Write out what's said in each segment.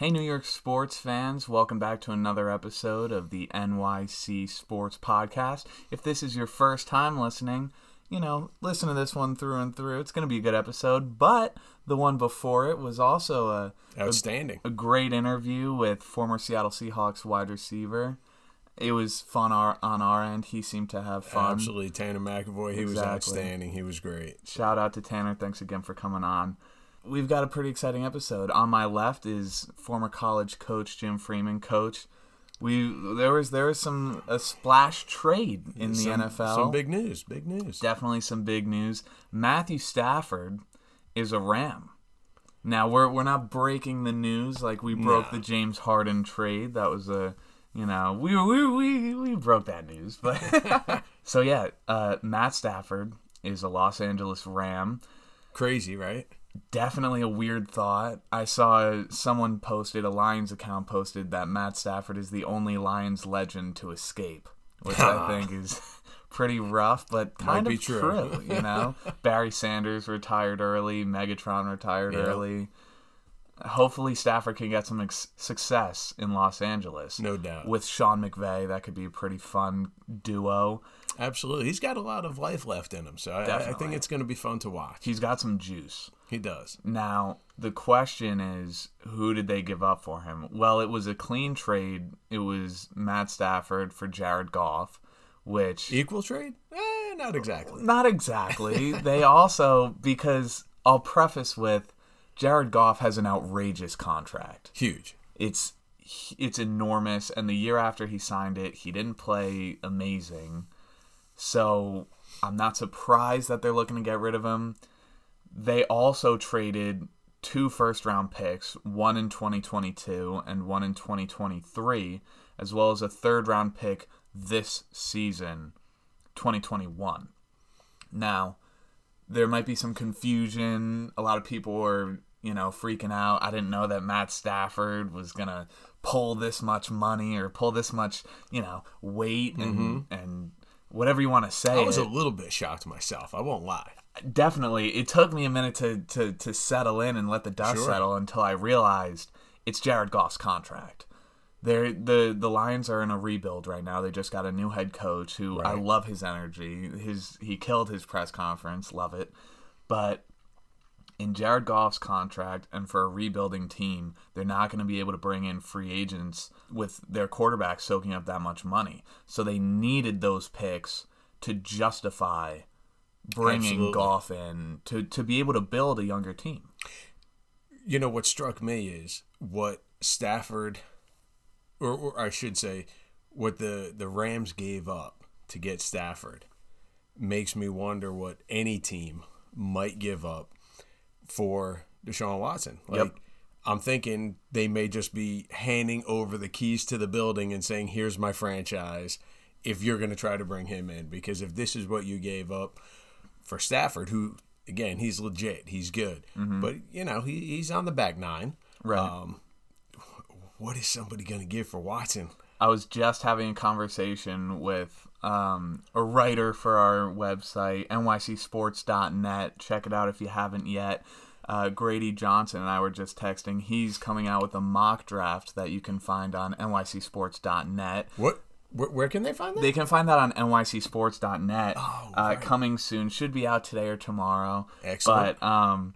Hey, New York sports fans, welcome back to another episode of the NYC Sports Podcast. If this is your first time listening, you know, listen to this one through and through. It's going to be a good episode, but the one before it was also a, Outstanding. a great interview with former Seattle Seahawks wide receiver. It was fun our, on our end. He seemed to have fun. Absolutely. Tanner McEvoy, he was outstanding. He was great. Shout out to Tanner. Thanks again for coming on. We've got a pretty exciting episode. On my left is former college coach Jim Freeman. Coach, we there was there was some a splash trade in the NFL. Some big news. Big news. Definitely some big news. Matthew Stafford is a Ram. Now we're we're not breaking the news like we broke No. the James Harden trade. That was a you know we we we we broke that news, but so yeah, uh, Matt Stafford is a Los Angeles Ram. Crazy, right? Definitely a weird thought. I saw someone posted a Lions account posted that Matt Stafford is the only Lions legend to escape, which I think is pretty rough, but kind Might of be true. true. You know, Barry Sanders retired early, Megatron retired Yeah. early. Hopefully, Stafford can get some ex- success in Los Angeles. No doubt. With Sean McVay, that could be a pretty fun duo. Absolutely. He's got a lot of life left in him. So I, I think it's going to be fun to watch. He's got some juice. He does. Now, the question is who did they give up for him? Well, it was a clean trade. It was Matt Stafford for Jared Goff, which Equal trade? Eh, not exactly. not exactly. they also because I'll preface with Jared Goff has an outrageous contract. Huge. It's it's enormous and the year after he signed it, he didn't play amazing. So, I'm not surprised that they're looking to get rid of him. They also traded two first round picks, one in 2022 and one in 2023, as well as a third round pick this season, 2021. Now, there might be some confusion. A lot of people were, you know, freaking out. I didn't know that Matt Stafford was going to pull this much money or pull this much, you know, weight and mm-hmm. and whatever you want to say. I was it a little bit shocked myself. I won't lie. definitely it took me a minute to, to, to settle in and let the dust Sure. settle until I realized it's Jared Goff's contract. They're, the the Lions are in a rebuild right now. They just got a new head coach who I love his energy. His he killed his press conference, love it. But in Jared Goff's contract and for a rebuilding team, they're not going to be able to bring in free agents with their quarterback soaking up that much money. So they needed those picks to justify bringing Absolutely. Goff in to, to be able to build a younger team. You know what struck me is what Stafford, or, or I should say, what the the Rams gave up to get Stafford, makes me wonder what any team might give up for Deshaun Watson. Like, Yep. I'm thinking they may just be handing over the keys to the building and saying, "Here's my franchise." If you're going to try to bring him in, because if this is what you gave up for Stafford, who again he's legit, he's good, but you know he, he's on the back nine. Right. Um, what is somebody going to give for Watson? I was just having a conversation with um, a writer for our website, nycsports.net. Check it out if you haven't yet. Uh, Grady Johnson and I were just texting. He's coming out with a mock draft that you can find on nycsports.net. What? Where, where can they find that? They can find that on nycsports.net. Oh, uh, right. Coming soon. Should be out today or tomorrow. Excellent. But um,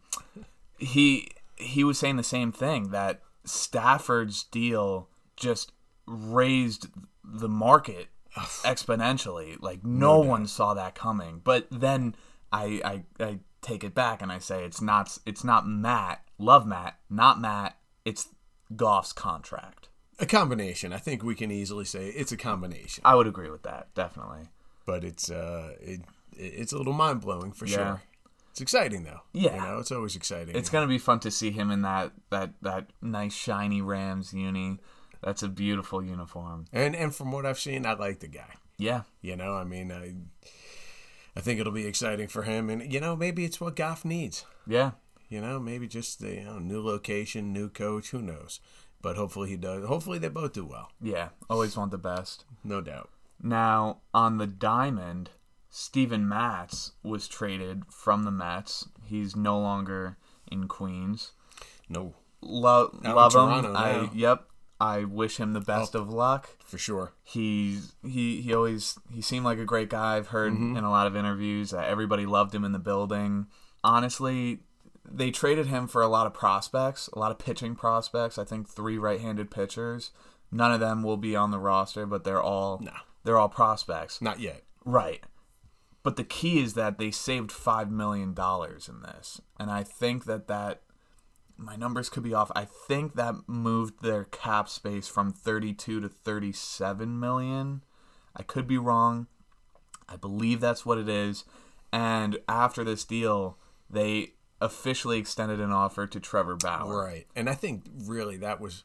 he he was saying the same thing that Stafford's deal just raised the market exponentially. Like no, doubt. one saw that coming. But then I, I I take it back and I say it's not it's not Matt. Love Matt, not Matt. It's Goff's contract. a combination. I think we can easily say it's a combination. I would agree with that definitely. But it's uh, it, it's a little mind blowing for Yeah. sure. It's exciting though. Yeah. you know, it's always exciting. It's gonna be fun to see him in that that that nice shiny Rams uni. That's a beautiful uniform. and and from what I've seen, I like the guy. Yeah, You know, I mean, I I think it'll be exciting for him, and you know, maybe it's what Goff needs. yeah. You know, maybe just the you know, new location, new coach. Who knows? But hopefully he does. Hopefully they both do well. Yeah, always want the best. No doubt. Now, on the diamond, Steven Matz was traded from the Mets. He's no longer in Queens. No. lo- love him. I yep. I wish him the best of luck. for sure. He's he he always he seemed like a great guy. I've heard Mm-hmm. in a lot of interviews that everybody loved him in the building. Honestly, they traded him for a lot of prospects, a lot of pitching prospects. I think three right-handed pitchers. None of them will be on the roster, but they're all No. they're all prospects. Not yet. Right. But the key is that they saved five million dollars in this, and I think that that my numbers could be off. I think that moved their cap space from thirty-two to thirty-seven million. I could be wrong. I believe that's what it is. And after this deal, they officially extended an offer to Trevor Bauer. Right. And I think really that was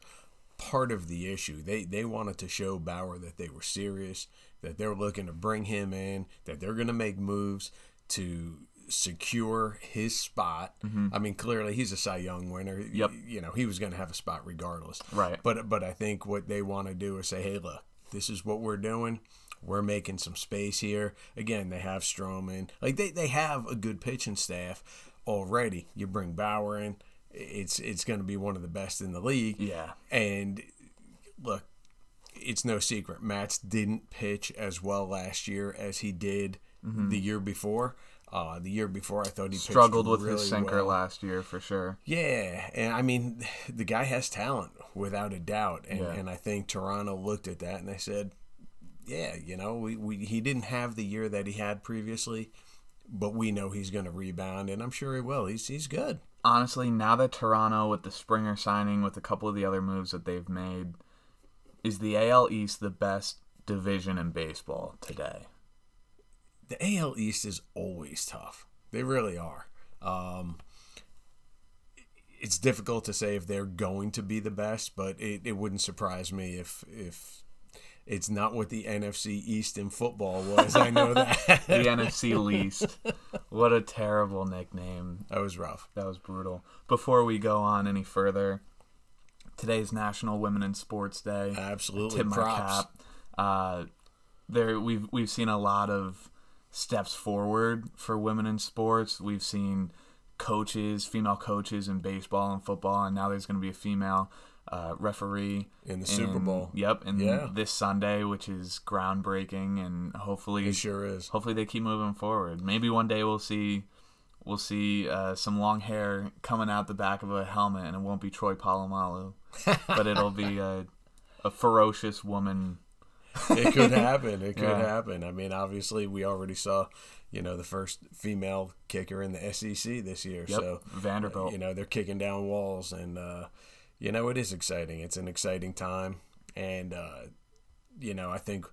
part of the issue. They they wanted to show Bauer that they were serious, that they're looking to bring him in, that they're going to make moves to secure his spot. I mean, clearly he's a Cy Young winner. Mm-hmm. Yep. You know, he was going to have a spot regardless. Right. But but I think what they want to do is say, "Hey, look, this is what we're doing. We're making some space here. Again, they have Stroman. Like they, they have a good pitching staff already. You bring Bauer in, it's it's going to be one of the best in the league. Yeah. And look, it's no secret. Matz didn't pitch as well last year as he did the year before. Uh, the year before, I thought he Struggled with really his sinker well. last year for sure. Yeah, and I mean, the guy has talent without a doubt, and, Yeah. and I think Toronto looked at that and they said, "Yeah, you know, we, we he didn't have the year that he had previously, but we know he's going to rebound, and I'm sure he will. He's he's good. honestly, now that Toronto with the Springer signing, with a couple of the other moves that they've made, is the AL East the best division in baseball today? The AL East is always tough. They really are. Um, it's difficult to say if they're going to be the best, but it, it wouldn't surprise me if if it's not what the NFC East in football was. I know that. The NFC least. What a terrible nickname. That was rough. That was brutal. Before we go on any further, today's National Women in Sports Day. Absolutely. Tip my Props. cap. Uh, there, we've we've seen a lot of steps forward for women in sports. We've seen coaches, female coaches in baseball and football, and now there's going to be a female uh, referee In the Super Bowl. Yep, and Yeah. this Sunday, which is groundbreaking, and hopefully, It sure is. hopefully they keep moving forward. Maybe one day we'll see we'll see uh, some long hair coming out the back of a helmet, and it won't be Troy Polamalu, but it'll be a, a ferocious woman. It could happen. It could Yeah. happen. I mean, obviously, we already saw, you know, the first female kicker in the SEC this year. Yep, So, Vanderbilt. you know, they're kicking down walls, and uh, you know, it is exciting. It's an exciting time, and uh, you know, I think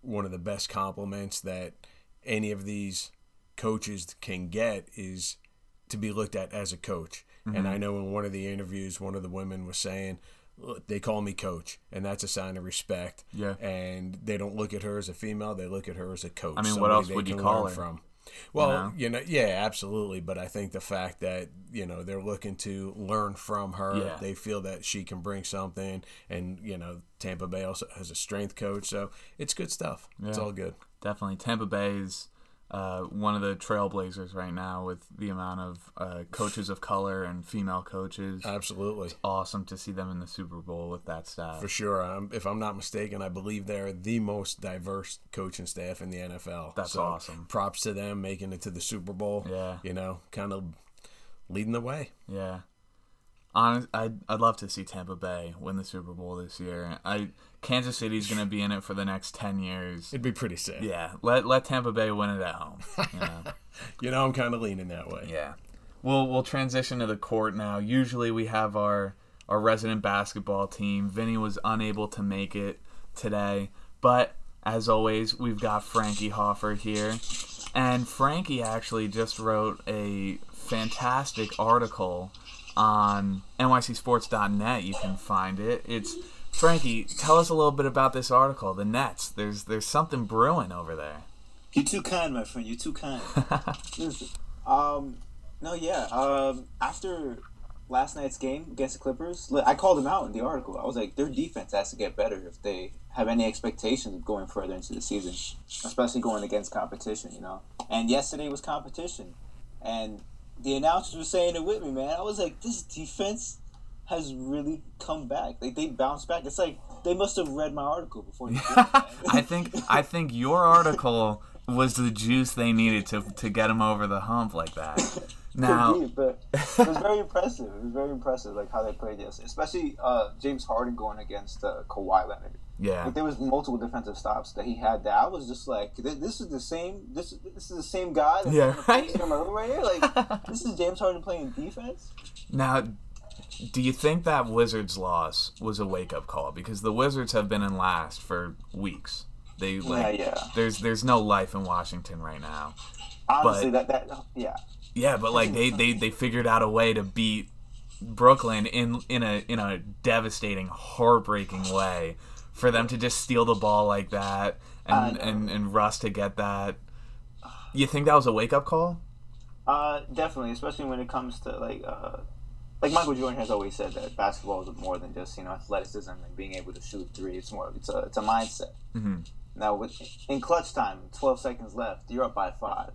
one of the best compliments that any of these coaches can get is to be looked at as a coach. Mm-hmm. And I know in one of the interviews, one of the women was saying, "Look, they call me coach, and that's a sign of respect. Yeah. And they don't look at her as a female; they look at her as a coach. I mean, what else would you call her? From. Well, know? you know, yeah, absolutely. But I think the fact that you know they're looking to learn from her, Yeah. they feel that she can bring something, and you know, Tampa Bay also has a strength coach, so it's good stuff. It's all good. Definitely, Tampa Bay is uh, one of the trailblazers right now with the amount of uh, coaches of color and female coaches. Absolutely. it's awesome to see them in the Super Bowl with that staff. For sure. If I'm not mistaken, I believe they're the most diverse coaching staff in the NFL. That's So, awesome. Props to them making it to the Super Bowl. Yeah. You know, kind of leading the way. Yeah. Honest, I'd, I'd love to see Tampa Bay win the Super Bowl this year. I Kansas City's going to be in it for the next 10 years. It'd be pretty sick. Yeah, let let Tampa Bay win it at home. You know? You know, I'm kind of leaning that way. yeah. We'll we'll transition to the court now. Usually we have our our resident basketball team. Vinny was unable to make it today, but as always, we've got Frankie Hoffer here. And Frankie actually just wrote a fantastic article on nycsports.net. You can find it. It's Frankie, tell us a little bit about this article, the Nets. There's there's something brewing over there. You're too kind, my friend. You're too kind. Um, no, yeah. Um, after last night's game against the Clippers, I called them out in the article. I was like, their defense has to get better if they have any expectations of going further into the season, especially going against competition. You know. And yesterday was competition, and the announcers were saying it with me, man. I was like, this defense has really come back. Like they bounced back. It's like they must have read my article before. Did it, I think I think your article was the juice they needed to to get them over the hump like that. Now, but it was very impressive. It was very impressive, like how they played yesterday, especially uh, James Harden going against uh, Kawhi Leonard. Yeah, Like there was multiple defensive stops that he had. That I was just like, this is the same. This this is the same guy. Yeah, right. face camera right here. Like this is James Harden playing defense. Now, do you think that Wizards loss was a wake up call? Because the Wizards have been in last for weeks. They like yeah, yeah. there's there's no life in Washington right now. Honestly, But- that that yeah. Yeah, but like they, they, they figured out a way to beat Brooklyn in in a in a devastating, heartbreaking way. For them to just steal the ball like that and, and, and Russ to get that. You think that was a wake up call? Uh, definitely, especially when it comes to like, uh, like Michael Jordan has always said that basketball is more than just you know athleticism and being able to shoot three. It's more, it's a, it's a mindset. Mhm. Now, with in clutch time, twelve seconds left, you're up by five.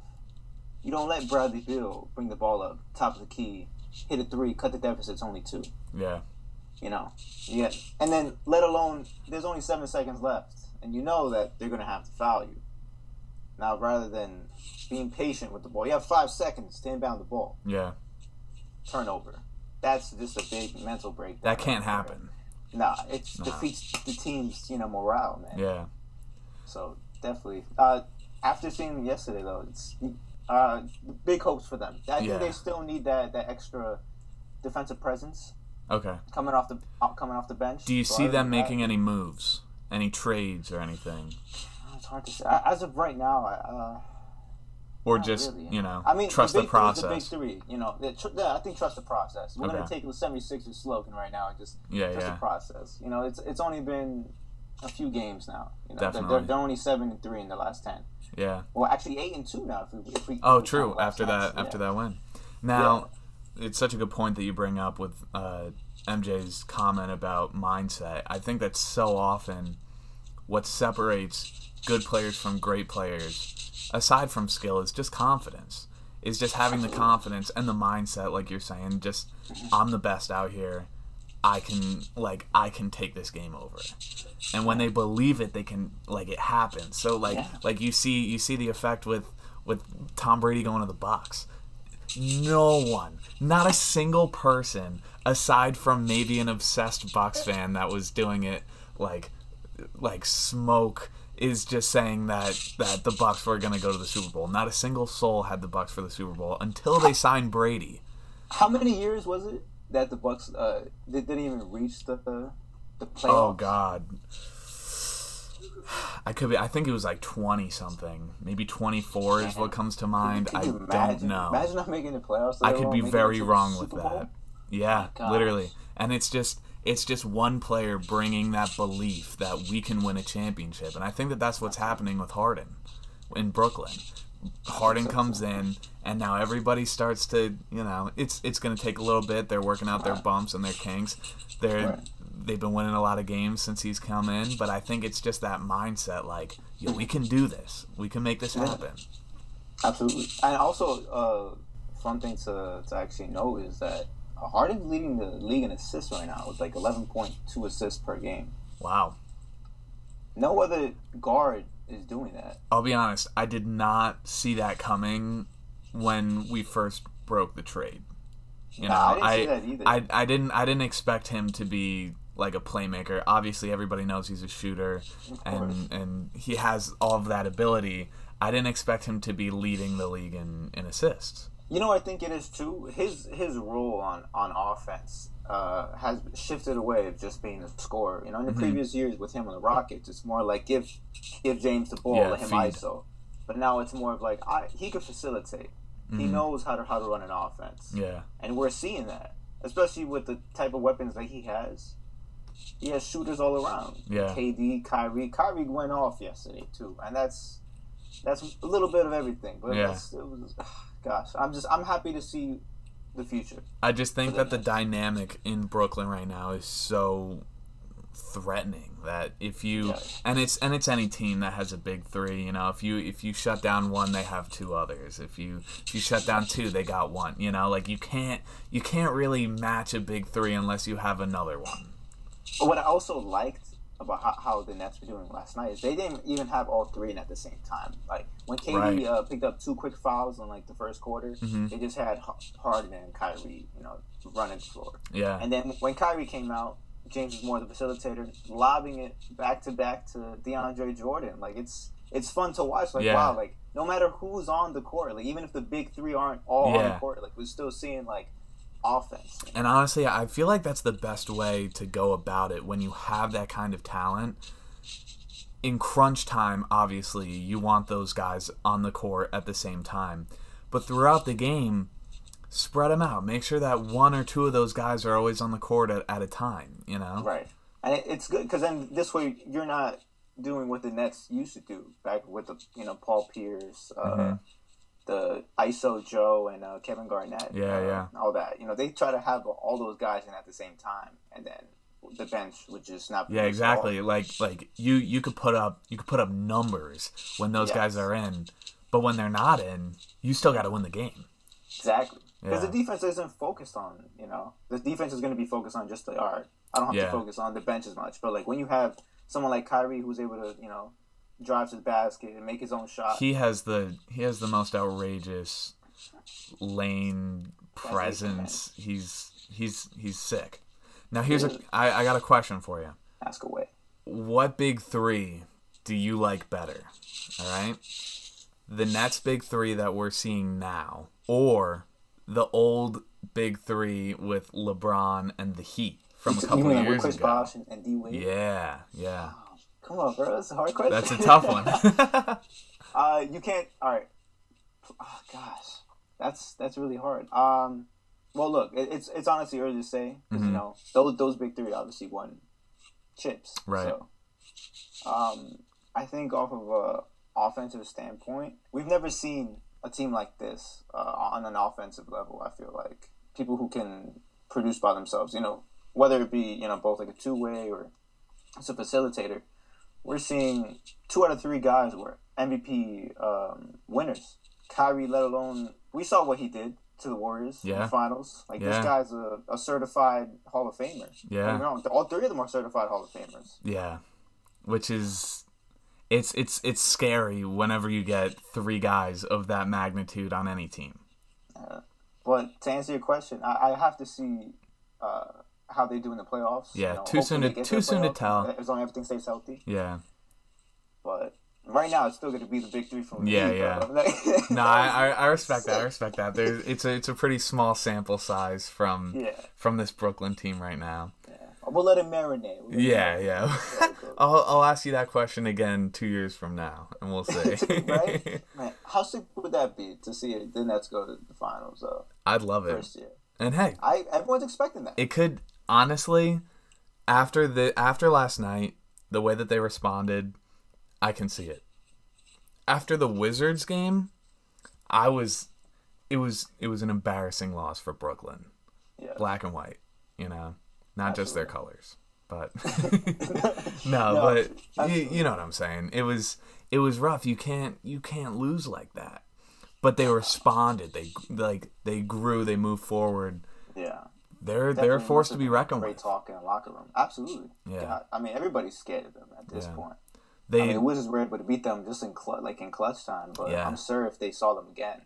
You don't let Bradley Beal bring the ball up, top of the key, hit a three, cut the deficit. It's only two. Yeah. You know, yeah, and then let alone there's only seven seconds left, and you know that they're gonna have to foul you. Now, rather than being patient with the ball, you have five seconds to inbound the ball Yeah. turnover. That's just a big mental break. That can't happen. Nah, it Nah. defeats the team's you know morale, man. Yeah. So definitely. Uh, after seeing them yesterday, though, it's uh, big hopes for them. I Yeah. think they still need that that extra defensive presence Okay. coming off the coming off the bench. Do you So see them that, making any moves? Any trades or anything? It's hard to say. As of right now, I, uh, Or just, really. you know, I mean, trust the, three is The big process? three, you know, tr- yeah, I think trust the process. We're gonna take the 76ers slogan right now and just Yeah, trust yeah. the process. You know, it's it's only been a few games now. You know, They're- Definitely. They're, they're only seven and three in the last ten. Yeah. Well, actually eight and two now. If we, if we Oh, if we true. After that, after yeah. that win. Now, it's such a good point that you bring up with uh, MJ's comment about mindset. I think that so often what separates good players from great players, aside from skill, is just confidence. Is just having the confidence and the mindset, like you're saying. Just I'm the best out here. I can like I can take this game over. And when they believe it, they can like it happens. So like Yeah. like you see you see the effect with with Tom Brady going to the Bucs. No one, not a single person, aside from maybe an obsessed Bucs fan that was doing it like like smoke is just saying that that the Bucs were going to go to the Super Bowl. Not a single soul had the Bucs for the Super Bowl until they signed Brady. How many years was it that the Bucs uh, they didn't even reach the the, the playoffs? Oh God. I could be. I think it was like twenty something, maybe twenty four is what comes to mind. I you don't know. Imagine not making the playoffs. I could be very wrong with that. Yeah, gosh. literally. And it's just it's just one player bringing that belief that we can win a championship, and I think that that's what's happening with Harden in Brooklyn. Harden comes in, and now everybody starts to, you know, it's it's going to take a little bit. They're working out their bumps and their kinks. They're. They've been winning a lot of games since he's come in, but I think it's just that mindset, like, yo, we can do this. We can make this happen. Absolutely. And also, uh, fun thing to, to actually know is that Harden's leading the league in assists right now with like 11.2 assists per game. Wow. No other guard is doing that. I'll be honest, I did not see that coming when we first broke the trade. You know, Nah, I I, didn't see that either. I, I didn't I didn't expect him to be like a playmaker. Obviously, everybody knows he's a shooter, and and he has all of that ability. I didn't expect him to be leading the league in, in assists. You know, I think it is too. His his role on on offense uh, has shifted away of just being a scorer. You know, in Mm-hmm. the previous years with him on the Rockets, it's more like give give James the ball, Yeah, let him feed. ISO. But now it's more of like I, he could facilitate. He knows how to how to run an offense. Mm-hmm. Yeah, and we're seeing that, especially with the type of weapons that he has. He has shooters all around. Yeah. KD, Kyrie, Kyrie went off yesterday too, and that's that's a little bit of everything. But Yeah. that's, it was, gosh, I'm just I'm happy to see the future. I just think that the the dynamic in Brooklyn right now is so threatening. That if you Yeah. and it's and it's any team that has a big three. You know, if you if you shut down one, they have two others. If you if you shut down two, they got one. You know, like you can't you can't really match a big three unless you have another one. But what I also liked about how, how the Nets were doing last night is they didn't even have all three in at the same time. Like when KD Right. uh, picked up two quick fouls in like the first quarter, Mhm. they just had Har- Harden and Kyrie, you know, running the floor. Yeah, And then when Kyrie came out, James was more the facilitator, lobbing it back to back to DeAndre Jordan. Like it's it's fun to watch. Like Yeah. wow, like no matter who's on the court, like even if the big three aren't all on the court, like we're still seeing like offense. And honestly, I feel like that's the best way to go about it when you have that kind of talent. In crunch time, obviously, you want those guys on the court at the same time. But throughout the game, spread them out. Make sure that one or two of those guys are always on the court at, at a time, you know? Right. And it, it's good because then this way you're not doing what the Nets used to do back with the you know Paul Pierce, uh, Mhm. The ISO Joe, and uh, Kevin Garnett. Yeah, uh, yeah. All that you know they try to have all those guys in at the same time, and then the bench would just not. Yeah, exactly. Like like you you could put up you could put up numbers when those guys are in, but when they're not in, you still got to win the game. Exactly. Because Yeah. the defense isn't focused on, you know, the defense is going to be focused on just like, all right, I don't have Yeah. to focus on the bench as much. But like when you have someone like Kyrie who's able to, you know, drive to the basket and make his own shot, he has the he has the most outrageous lane presence. He's he's he's sick. Now here's a I, I got a question for you. ask away. What big three do you like better? All right, the Nets big three that we're seeing now, or the old big three with LeBron and the Heat from a You couple mean, of with years Chris ago? Bosh and, and D Wade? Yeah, yeah, Come on, bro. That's a hard question. that's a tough one. uh, you can't. All right. Oh gosh, that's that's really hard. Um, well, look, it, it's it's honestly early to say because Mhm. you know those those big three obviously won chips. Right. So, um, I think off of a offensive standpoint, we've never seen a team like this uh, on an offensive level. I feel like people who can produce by themselves. You know, whether it be you know both like a two way or as a facilitator, we're seeing two out of three guys were MVP um, winners. Kyrie, let alone we saw what he did to the Warriors in the finals. Like Yeah. this guy's a, a certified Hall of Famer. Don't get me Yeah. wrong, all three of them are certified Hall of Famers. Yeah, which is it's it's it's scary whenever you get three guys of that magnitude on any team. But to answer your question, I, I have to see uh, how they do in the playoffs. Yeah, You know, too soon to- too soon to tell. As long as everything stays healthy. Yeah. But right now, it's still going to be the big three from Yeah, Heat, yeah. Like- No, I, I, respect that. I respect that. There's it's a it's a pretty small sample size from yeah, from this Brooklyn team right now. yeah. We'll let him marinate. We'll let Yeah, marinate. yeah. Yeah. I'll I'll ask you that question again two years from now, and we'll see. right? Man, how sick would that be to see the Nets go to the finals though? I'd love it. first year? And hey, I everyone's expecting that. it could honestly after the after last night the way that they responded i can see it. After the wizards game i was it was it was an embarrassing loss for brooklyn. Yeah. black and white you know not just their colors but no, No, but you, you know what i'm saying? It was it was rough. You can't you can't lose like that. But they responded. They like they grew they moved forward. Yeah. They're they're Definitely force must to be reckoned Great with talk in the locker room. Absolutely. Yeah. God, I mean, everybody's scared of them at this Yeah. point. they I mean, the Wizards were able to beat them just in cl- like in clutch time, but Yeah. I'm sure if they saw them again,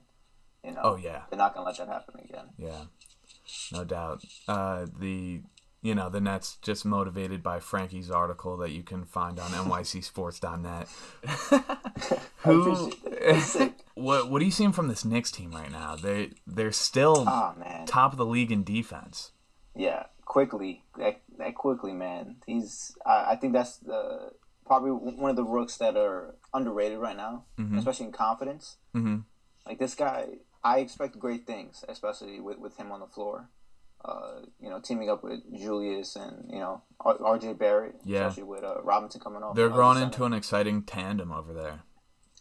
you know, Oh, yeah. they're not gonna let that happen again. Yeah, no doubt. Uh, the you know the Nets just motivated by Frankie's article that you can find on nycsports.net. I appreciate that. That's sick. what what are you seeing from this Knicks team right now? They they're still man, top of the league in defense. yeah. Quickley, that, that Quickley, man. He's. I, I think that's the probably one of the rooks that are underrated right now, especially in confidence. Mm-hmm. Like this guy, I expect great things, especially with, with him on the floor. Uh, you know, teaming up with Julius and you know R- R.J. Barrett, Yeah. especially with uh, Robinson coming off. They're growing into an exciting tandem over there.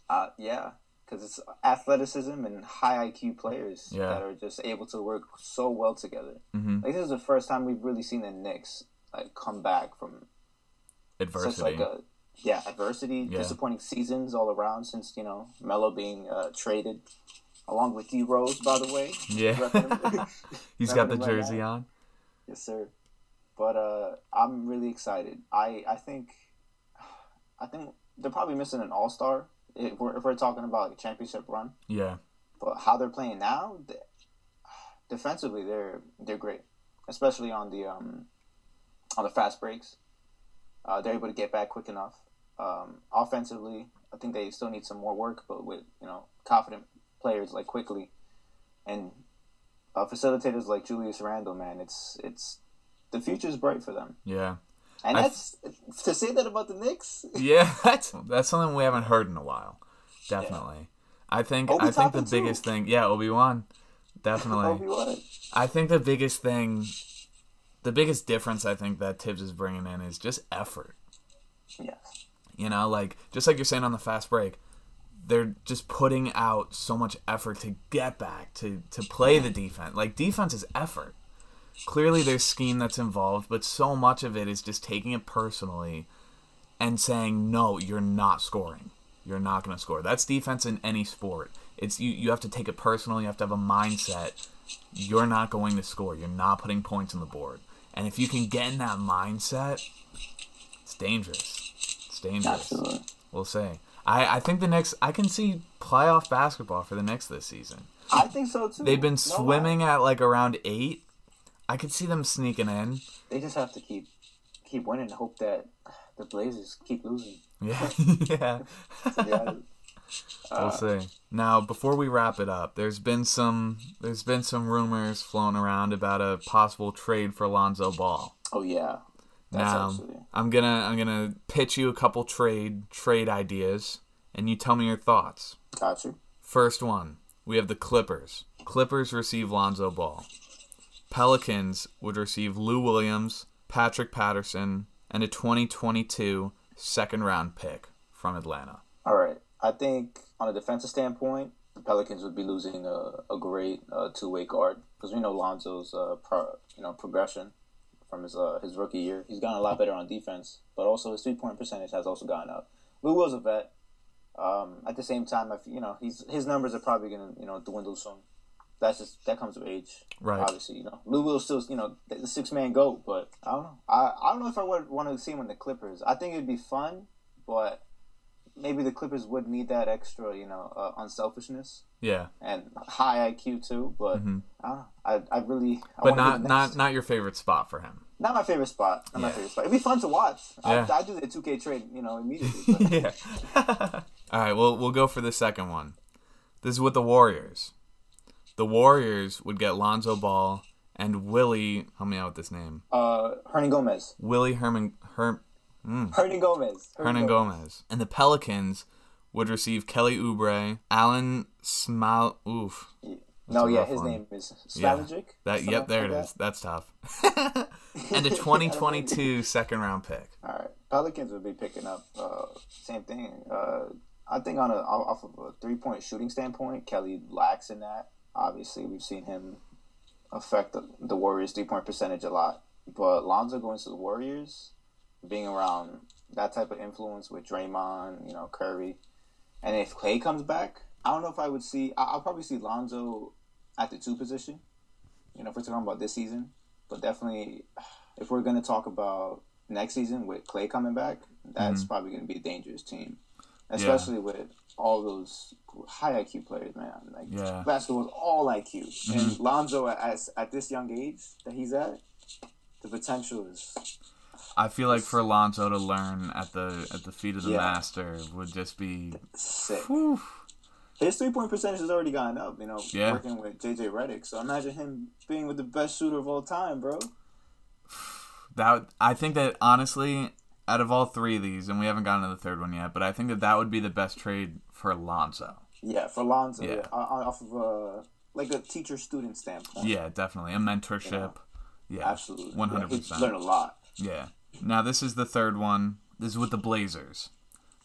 Uh, yeah, because it's athleticism and high IQ players Yeah. that are just able to work so well together. Mm-hmm. Like this is the first time we've really seen the Knicks like come back from adversity. like a yeah adversity, Yeah. disappointing seasons all around since you know Melo being uh, traded, along with D Rose, by the way. Yeah. He's got the right jersey on. Yes, sir. But uh, I'm really excited. I I think I think they're probably missing an All Star if we're if we're talking about like a championship run. Yeah. But how they're playing now, th- defensively they're they're great, especially on the um on the fast breaks. Uh, they're able to get back quick enough. Um, offensively, I think they still need some more work, but with you know confident players like Quickley and uh, facilitators like Julius Randle, man, it's it's the future's bright for them. Yeah. And I- that's to say that about the Knicks. Yeah, that's that's something we haven't heard in a while. Definitely. I think Obi I think the too. biggest thing, yeah, Obi Wan, definitely. Obi-Wan. I think the biggest thing, the biggest difference I think that Thibs is bringing in is just effort. Yes. You know, like just like you're saying on the fast break, they're just putting out so much effort to get back to to play the defense. Like defense is effort. Clearly, there's scheme that's involved, but so much of it is just taking it personally and saying, "No, you're not scoring. You're not going to score." That's defense in any sport. It's you. You have to take it personal. You have to have a mindset. You're not going to score. You're not putting points on the board. And if you can get in that mindset, it's dangerous. It's dangerous. Absolutely. We'll say. I, I think the next I can see playoff basketball for the Knicks this season. I think so too. They've been No swimming at like around eight. I could see them sneaking in. They just have to keep keep winning and hope that the Blazers keep losing. Yeah, yeah. Yeah. we'll uh, see. Now, before we wrap it up, there's been some there's been some rumors flown around about a possible trade for Lonzo Ball. oh yeah. That's now, absolutely. I'm gonna I'm gonna pitch you a couple trade trade ideas, and you tell me your thoughts. Got you. First one, we have the Clippers. Clippers receive Lonzo Ball. Pelicans would receive Lou Williams, Patrick Patterson, and a 2022 second round pick from Atlanta. All right. I think on a defensive standpoint, the Pelicans would be losing a, a great uh, two way guard because we know Lonzo's uh, pro, you know progression from his uh, his rookie year. He's gotten a lot better on defense, but also his three point percentage has also gone up. Lou Will's a vet. Um, at the same time, if you know he's his numbers are probably gonna you know dwindle soon. That's just that comes with age. Right. Obviously, you know Lou Will's still you know the six man goat, but I don't know. I, I don't know if I would want to see him in the Clippers. I think it'd be fun, but maybe the Clippers would need that extra you know uh, unselfishness Yeah, and high IQ too. But I don't know. I, I really I Mm-hmm. but not not not your favorite spot for him. not my favorite spot. Not my favorite spot. It'd be fun to watch. Yeah. I I do the two K trade you know immediately. Yeah. All right, well we'll go for the second one. This is with the Warriors. The Warriors would get Lonzo Ball and Willie. Help me out with this name. uh, Hernangomez. Willie Herman Her, Hernangomez. Hernan Gomez. And the Pelicans would receive Kelly Oubre, Alan Smal. Oof. No, yeah, his one. name is Yeah. That yep, there it is. That's tough. and a 2022 second round pick. All right, Pelicans would be picking up uh, same thing. Uh, I think on a off of a three point shooting standpoint, Kelly lacks in that. Obviously, we've seen him affect the, the Warriors' three point percentage a lot. But Lonzo going to the Warriors, being around that type of influence with Draymond, you know, Curry, and if Clay comes back, I don't know if I would see. I- I'll probably see Lonzo at the two position. You know, if we're talking about this season, but definitely if we're gonna talk about next season with Clay coming back, that's mm-hmm. probably gonna be a dangerous team, especially with all those high IQ players, man. Like Yeah. basketball is all IQ, and mm-hmm. Lonzo at, at this young age that he's at, the potential is I feel like for Lonzo to learn at the at the feet of the Yeah. master would just be. sick. Whew. His three point percentage has already gone up, you know, Yeah. working with JJ Redick. So imagine him being with the best shooter of all time, bro. That I think that honestly, out of all three of these, and we haven't gotten to the third one yet, but I think that that would be the best trade for Lonzo. Yeah, for Lonzo, Yeah. yeah. off of a like a teacher student standpoint. Yeah, definitely a mentorship. Yeah, Absolutely. one hundred percent. Learn a lot. Yeah. Now this is the third one. This is with the Blazers.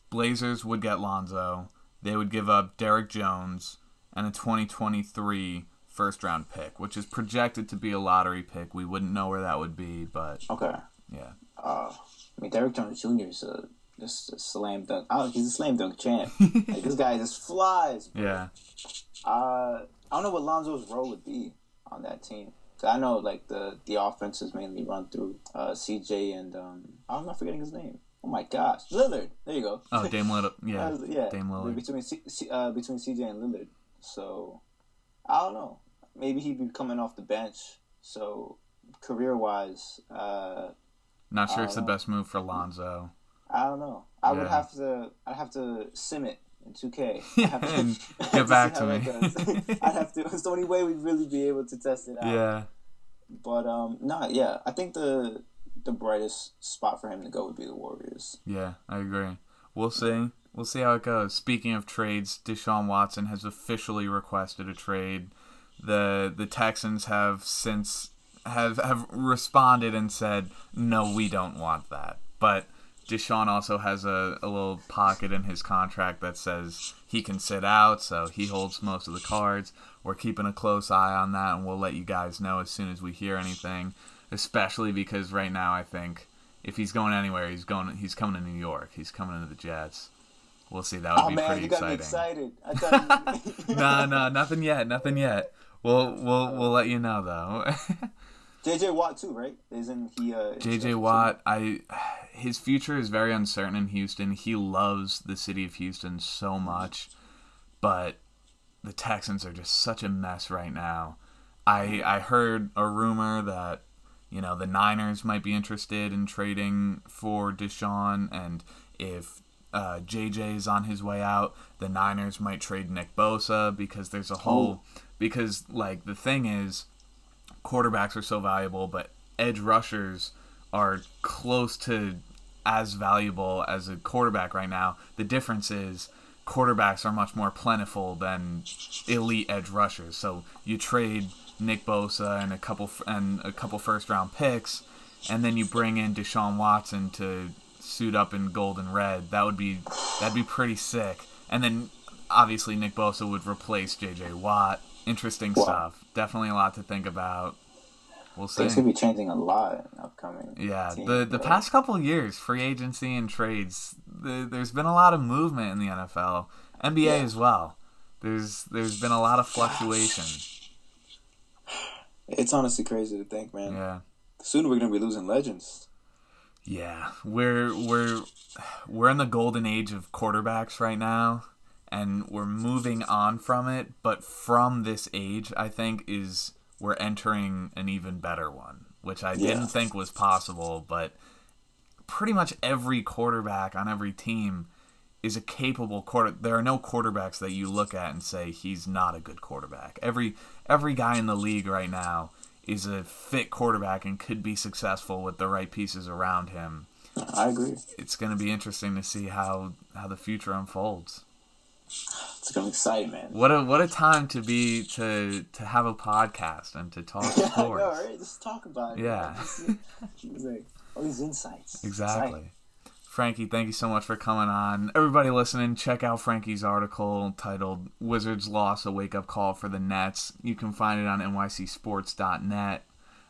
Blazers would get Lonzo. They would give up Derrick Jones and a 2023 first round pick, which is projected to be a lottery pick. We wouldn't know where that would be, but Okay. yeah. I mean, Derrick Jones Jr. is a just a slam dunk. Oh, he's a slam dunk champ. like this guy just flies. bro. Yeah. Uh, I don't know what Lonzo's role would be on that team. I know like the the offense is mainly run through uh, CJ and um, I'm not forgetting his name. Oh my gosh, Lillard. There you go. Oh, Dame Lillard. Yeah. Yeah, Dame Lillard. between C- C- uh, between CJ and Lillard. So I don't know. Maybe he'd be coming off the bench. So career wise, uh, Not sure it's the Uh, best move for Lonzo. I don't know. I would have to. I'd have to sim it in 2K. I'd have to- And get back to me. I'd have to. It's the only way we'd really be able to test it out. Yeah. But um, no, yeah. I think the the brightest spot for him to go would be the Warriors. Yeah, I agree. We'll see. We'll see how it goes. Speaking of trades, Deshaun Watson has officially requested a trade. The the Texans have since have have responded and said, "No, we don't want that." But Deshaun also has a, a little pocket in his contract that says he can sit out, so he holds most of the cards. We're keeping a close eye on that, and we'll let you guys know as soon as we hear anything. Especially because right now, I think if he's going anywhere, he's going. He's coming to New York. He's coming into the Jets. We'll see. That would Oh be man, pretty you got me exciting. excited. I thought. nah, nah, nothing yet. Nothing yet. We'll we'll we'll let you know though. JJ Watt too, right? Isn't he? Uh, JJ Watt, I his future is very uncertain in Houston. He loves the city of Houston so much, but the Texans are just such a mess right now. I I heard a rumor that you know the Niners might be interested in trading for Deshaun, and if uh, JJ is on his way out, the Niners might trade Nick Bosa because there's a whole because like the thing is quarterbacks are so valuable, but edge rushers are close to as valuable as a quarterback right now. The difference is quarterbacks are much more plentiful than elite edge rushers. So you trade Nick Bosa and a couple and a couple first round picks, and then you bring in Deshaun Watson to suit up in gold and red. That would be that'd be pretty sick. And then obviously Nick Bosa would replace J.J. Watt. Interesting stuff. Definitely a lot to think about. We'll see. Things could be changing a lot in upcoming. Yeah, the the past couple of years, free agency and trades, the, there's been a lot of movement in the NFL, NBA Yeah. as well. There's there's been a lot of fluctuation. It's honestly crazy to think, man. Yeah, Soon we're gonna be losing legends. yeah, we're we're we're in the golden age of quarterbacks right now, and we're moving on from it. But from this age, I think is we're entering an even better one, which I Yeah. didn't think was possible, but pretty much every quarterback on every team is a capable quarter. There are no quarterbacks that you look at and say he's not a good quarterback. Every every guy in the league right now is a fit quarterback and could be successful with the right pieces around him. I agree. It's going to be interesting to see how how the future unfolds. It's be exciting, man. What a what a time to be to to have a podcast and to talk know, sports. right? Just talk about it. Yeah. like, all these insights. Exactly. Frankie, thank you so much for coming on. Everybody listening, check out Frankie's article titled Wizards Loss a Wake Up Call for the Nets. You can find it on nycsports.net.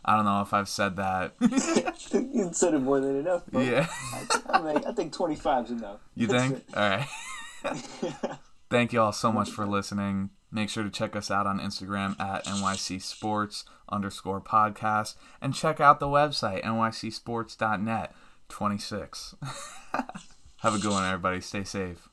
I don't know if I've said that. Exciting. you said it more than enough, bro. yeah. I, I, mean, I think 25 is enough. You think? All right. Thank you all so much for listening. Make sure to check us out on Instagram at NYC Sports underscore podcast and check out the website, nycsports.net 26. Have a good one, everybody. Stay safe.